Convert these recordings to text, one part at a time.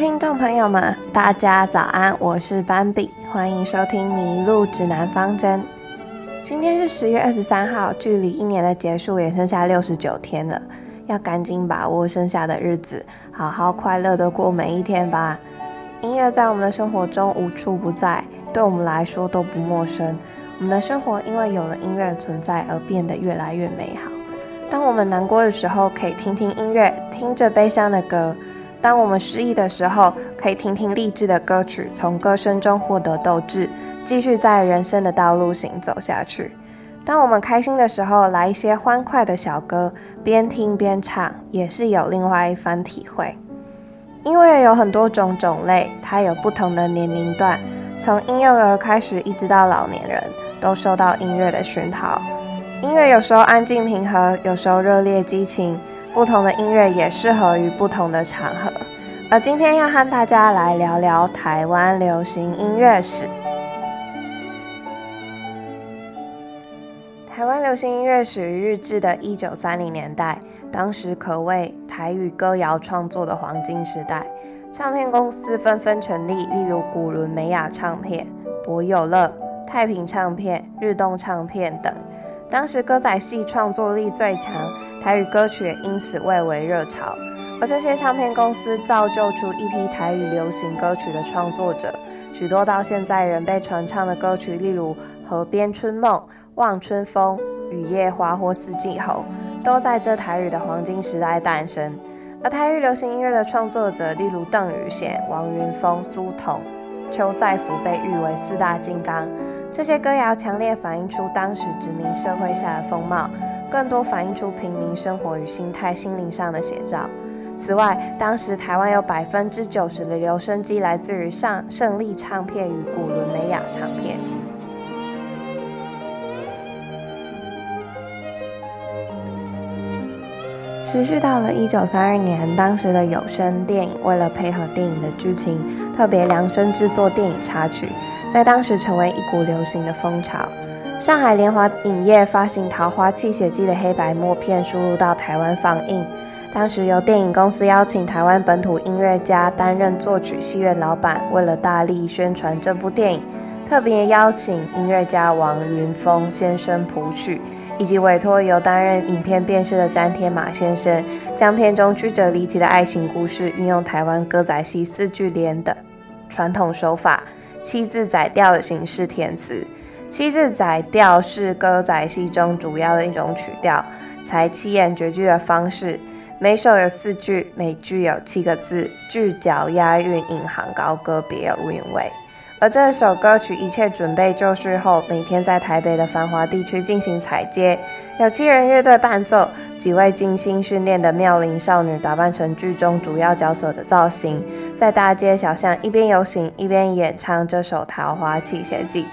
听众朋友们，大家早安，我是斑比，欢迎收听《迷路指南方针》。今天是十月二十三号，距离一年的结束也剩下六十九天了，要赶紧把握剩下的日子，好好快乐的过每一天吧。音乐在我们的生活中无处不在，对我们来说都不陌生。我们的生活因为有了音乐存在而变得越来越美好。当我们难过的时候，可以听听音乐，听着悲伤的歌。当我们失意的时候，可以听听励志的歌曲，从歌声中获得斗志，继续在人生的道路行走下去。当我们开心的时候，来一些欢快的小歌，边听边唱，也是有另外一番体会。音乐有很多种种类，它有不同的年龄段，从婴幼儿开始，一直到老年人，都受到音乐的熏陶。音乐有时候安静平和，有时候热烈激情。不同的音乐也适合于不同的场合，而今天要和大家来聊聊台湾流行音乐史。台湾流行音乐始于日治的一九三零年代，当时可谓台语歌谣创作的黄金时代，唱片公司纷纷成立，例如古伦美亚唱片、博友乐、太平唱片、日动唱片等。当时歌仔戏创作力最强。台语歌曲也因此蔚为热潮，而这些唱片公司造就出一批台语流行歌曲的创作者，许多到现在仍被传唱的歌曲，例如《河边春梦》《望春风》《雨夜花》或《四季红》，都在这台语的黄金时代诞生。而台语流行音乐的创作者，例如邓雨贤、王云峰、苏童、邱再福，被誉为四大金刚。这些歌谣强烈反映出当时殖民社会下的风貌。更多反映出平民生活与心态、心灵上的写照。此外，当时台湾有百分之九十的留声机来自于上胜利唱片与古伦美亚唱片。持续到了一九三二年，当时的有声电影为了配合电影的剧情，特别量身制作电影插曲，在当时成为一股流行的风潮。上海联华影业发行《桃花泣血记》的黑白默片输入到台湾放映。当时由电影公司邀请台湾本土音乐家担任作曲，戏院老板为了大力宣传这部电影，特别邀请音乐家王云峰先生谱曲，以及委托由担任影片辨识的詹天马先生，将片中曲折离奇的爱情故事运用台湾歌仔戏四句联的传统手法，七字载调的形式填词。七字载调是歌仔戏中主要的一种曲调，采七言绝句的方式，每首有四句，每句有七个字，句脚押韵，引吭高歌，别有韵味。而这首歌曲一切准备就绪后，每天在台北的繁华地区进行踩街，有七人乐队伴奏，几位精心训练的妙龄少女打扮成剧中主要角色的造型，在大街小巷一边游行一边演唱这首《桃花泣血记》。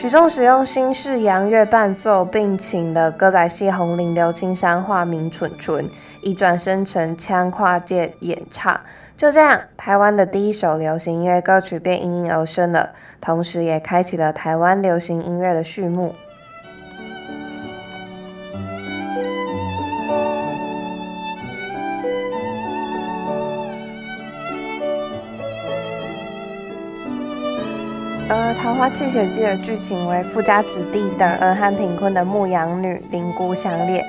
曲中使用新式洋乐伴奏，并请了歌仔戏红伶刘青山化名蠢蠢，以转身成腔跨界演唱。就这样，台湾的第一首流行音乐歌曲便应运而生了，同时也开启了台湾流行音乐的序幕。花泣血记》的剧情为富家子弟等恩和贫困的牧羊女灵姑相恋，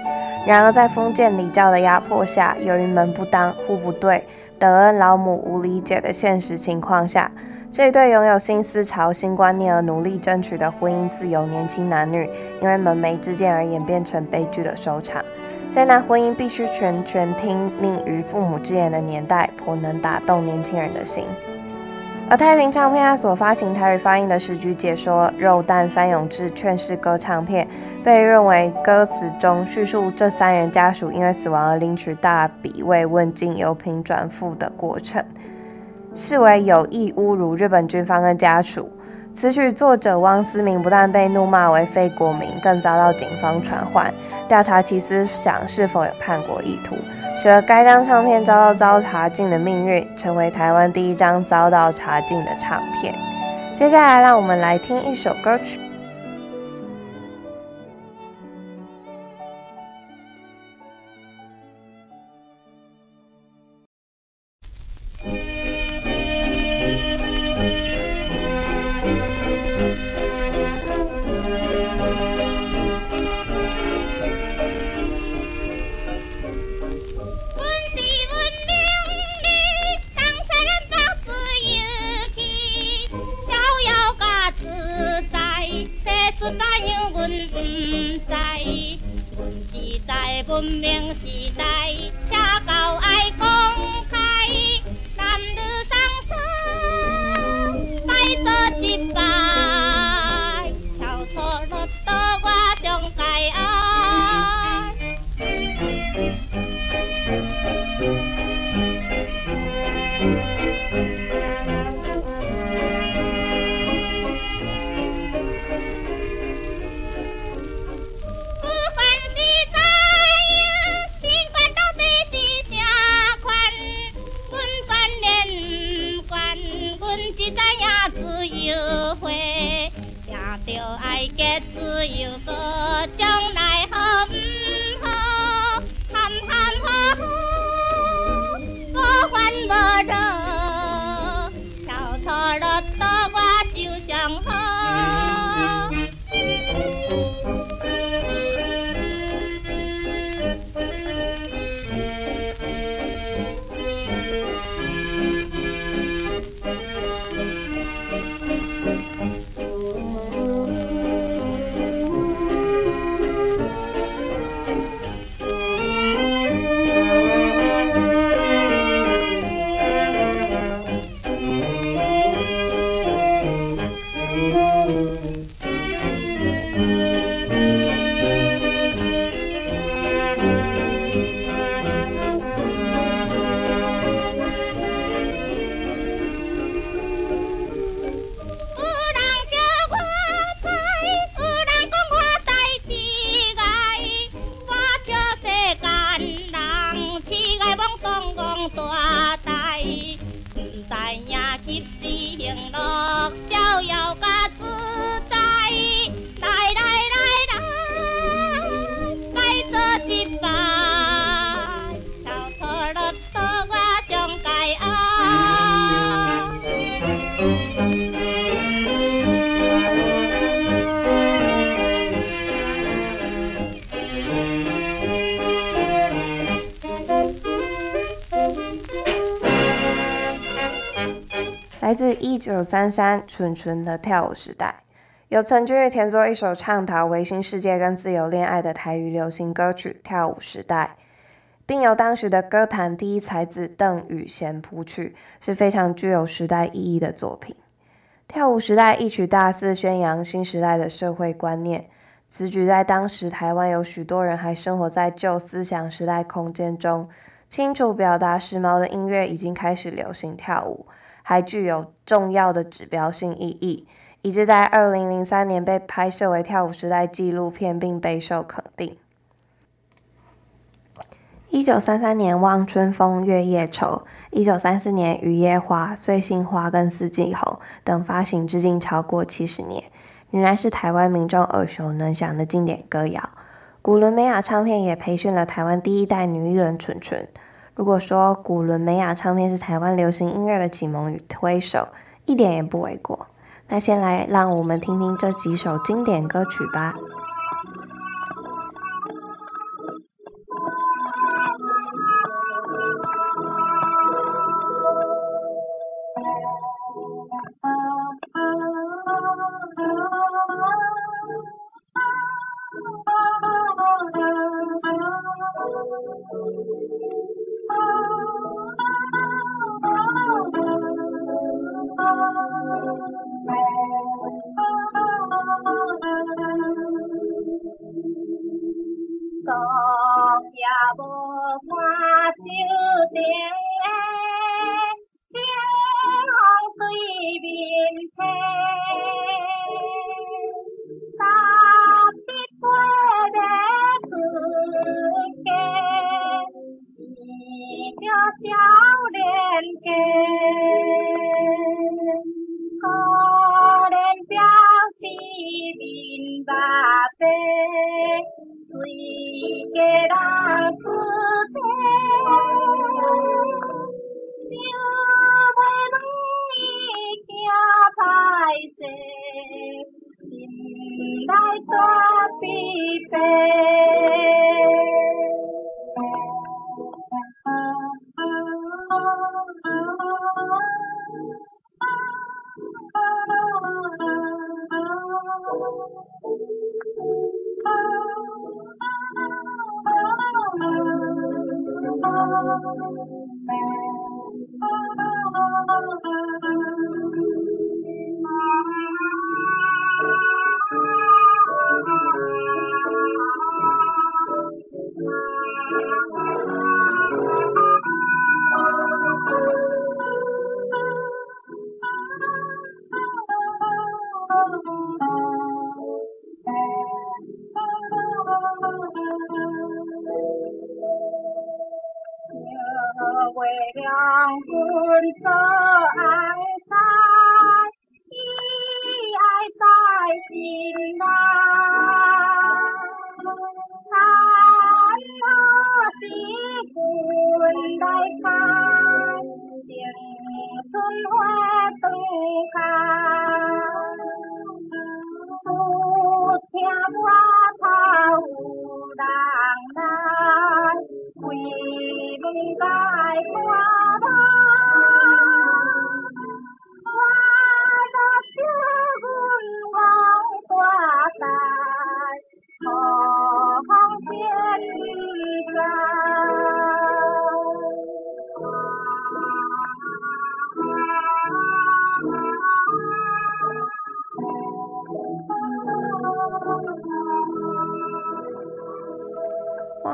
然而在封建礼教的压迫下，由于门不当户不对，德恩老母无理解的现实情况下，这对拥有新思潮、新观念而努力争取的婚姻自由年轻男女，因为门楣之见而演变成悲剧的收场。在那婚姻必须全权听命于父母之言的年代，颇能打动年轻人的心。而太平唱片所发行台语发音的时局解说《肉蛋三勇志劝世歌》唱片，被认为歌词中叙述这三人家属因为死亡而领取大笔慰问金由平转付的过程，视为有意侮辱日本军方跟家属。词曲作者汪思明不但被怒骂为非国民，更遭到警方传唤，调查其思想是否有叛国意图。使得该张唱片遭到遭查禁的命运，成为台湾第一张遭到查禁的唱片。接下来，让我们来听一首歌曲。一九三三纯纯的跳舞时代，由陈君玉填作一首倡导维新世界跟自由恋爱的台语流行歌曲《跳舞时代》，并由当时的歌坛第一才子邓雨贤谱曲，是非常具有时代意义的作品。《跳舞时代》一曲大肆宣扬新时代的社会观念，此举在当时台湾有许多人还生活在旧思想时代空间中，清楚表达时髦的音乐已经开始流行跳舞。还具有重要的指标性意义，以致在二零零三年被拍摄为《跳舞时代》纪录片，并备受肯定。一九三三年《望春风月夜愁》，一九三四年《雨夜花》、《碎杏花》跟《四季红》等发行至今超过七十年，仍然是台湾民众耳熟能详的经典歌谣。古伦美亚唱片也培训了台湾第一代女艺人纯纯。如果说古伦美亚唱片是台湾流行音乐的启蒙与推手，一点也不为过。那先来让我们听听这几首经典歌曲吧。《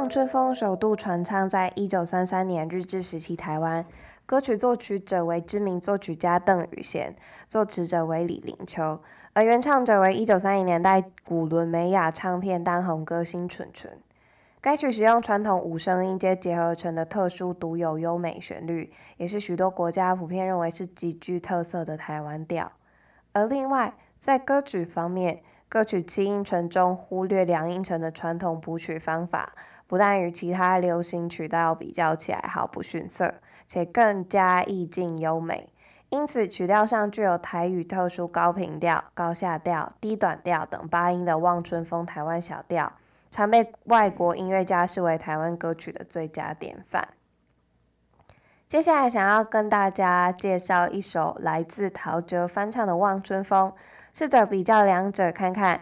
春风》首度传唱在一九三三年日治时期台湾，歌曲作曲者为知名作曲家邓雨贤，作词者为李临秋，而原唱者为一九三零年代古伦美亚唱片当红歌星纯纯。该曲使用传统五声音阶结合成的特殊独有优美旋律，也是许多国家普遍认为是极具特色的台湾调。而另外在歌曲方面，歌曲七音程中忽略两音程的传统谱曲方法。不但与其他流行曲调比较起来毫不逊色，且更加意境优美，因此曲调上具有台语特殊高频调、高下调、低短调等八音的望春风台湾小调，常被外国音乐家视为台湾歌曲的最佳典范。接下来想要跟大家介绍一首来自陶喆翻唱的《望春风》。试着比较两者，看看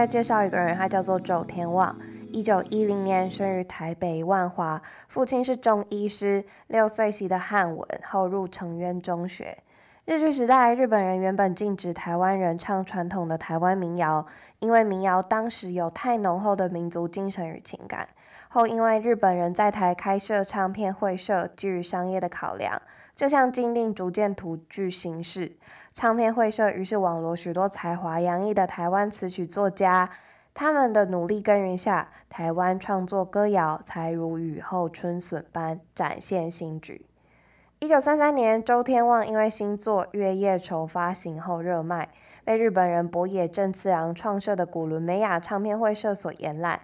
家介绍一个人，他叫做周天旺。一九一零年生于台北万华，父亲是中医师，六岁习的汉文后入成渊中学。日据时代，日本人原本禁止台湾人唱传统的台湾民谣，因为民谣当时有太浓厚的民族精神与情感。后因为日本人在台开设唱片会社，基于商业的考量，这项禁令逐渐徒具形式。唱片会社于是网罗许多才华洋溢的台湾词曲作家，他们的努力耕耘下，台湾创作歌谣才如雨后春笋般展现新局。一九三三年，周天旺因为新作《月夜愁》发行后热卖，被日本人柏野正次郎创设的古伦美亚唱片会社所延揽。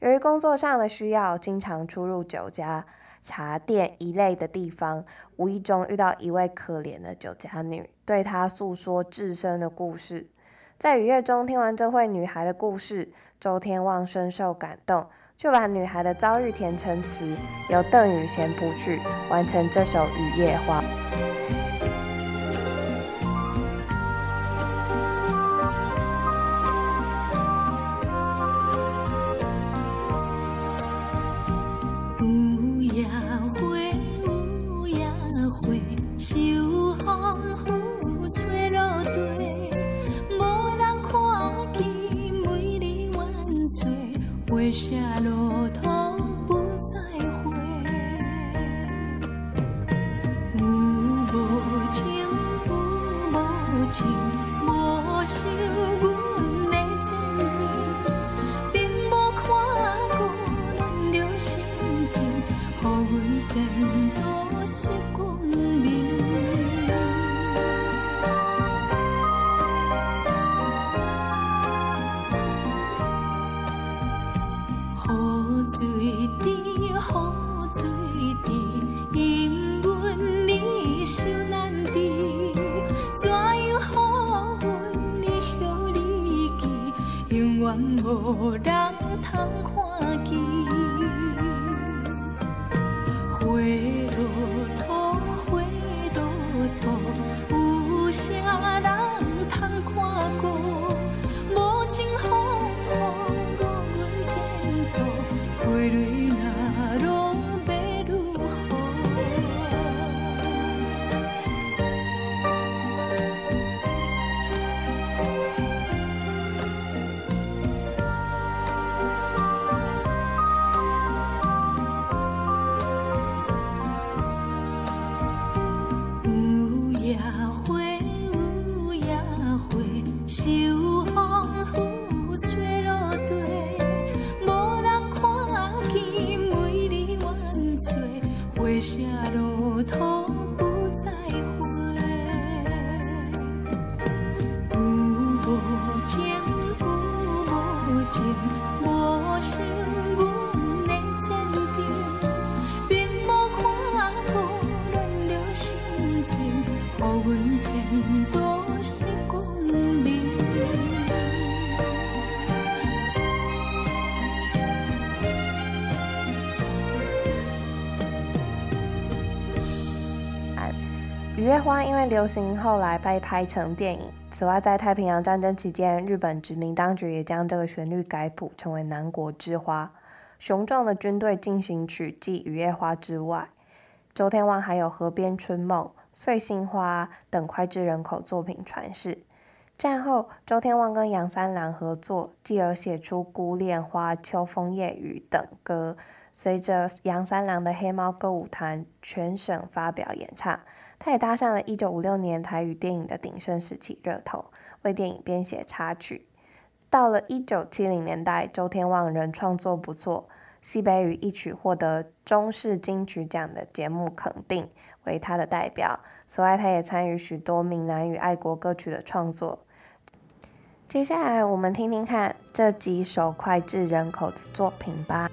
由于工作上的需要，经常出入酒家、茶店一类的地方，无意中遇到一位可怜的酒家女，对她诉说自身的故事。在雨夜中听完这位女孩的故事，周天旺深受感动。就把女孩的遭遇填成词，由邓雨贤谱曲，完成这首《雨夜花》。《流行，后来被拍成电影。此外，在太平洋战争期间，日本殖民当局也将这个旋律改谱，成为《南国之花》。雄壮的军队进行曲继《雨夜花》之外，周天旺还有《河边春梦》《碎杏花》等脍炙人口作品传世。战后，周天旺跟杨三郎合作，继而写出《孤恋花》《秋风夜雨》等歌，随着杨三郎的黑猫歌舞团全省发表演唱。他也搭上了一九五六年台语电影的鼎盛时期热头，为电影编写插曲。到了一九七零年代，周天旺仍创作不错，西北雨一曲获得中视金曲奖的节目肯定，为他的代表。此外，他也参与许多闽南语爱国歌曲的创作。接下来，我们听听看这几首脍炙人口的作品吧。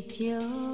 无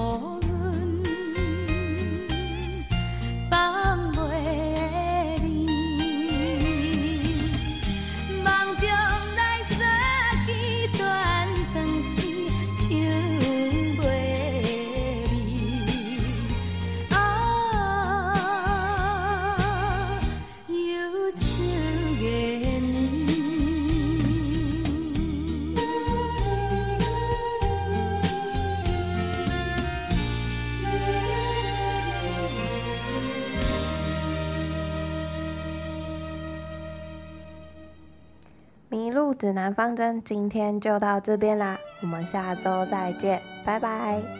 Oh. 方针今天就到这边啦，我们下周再见，拜拜。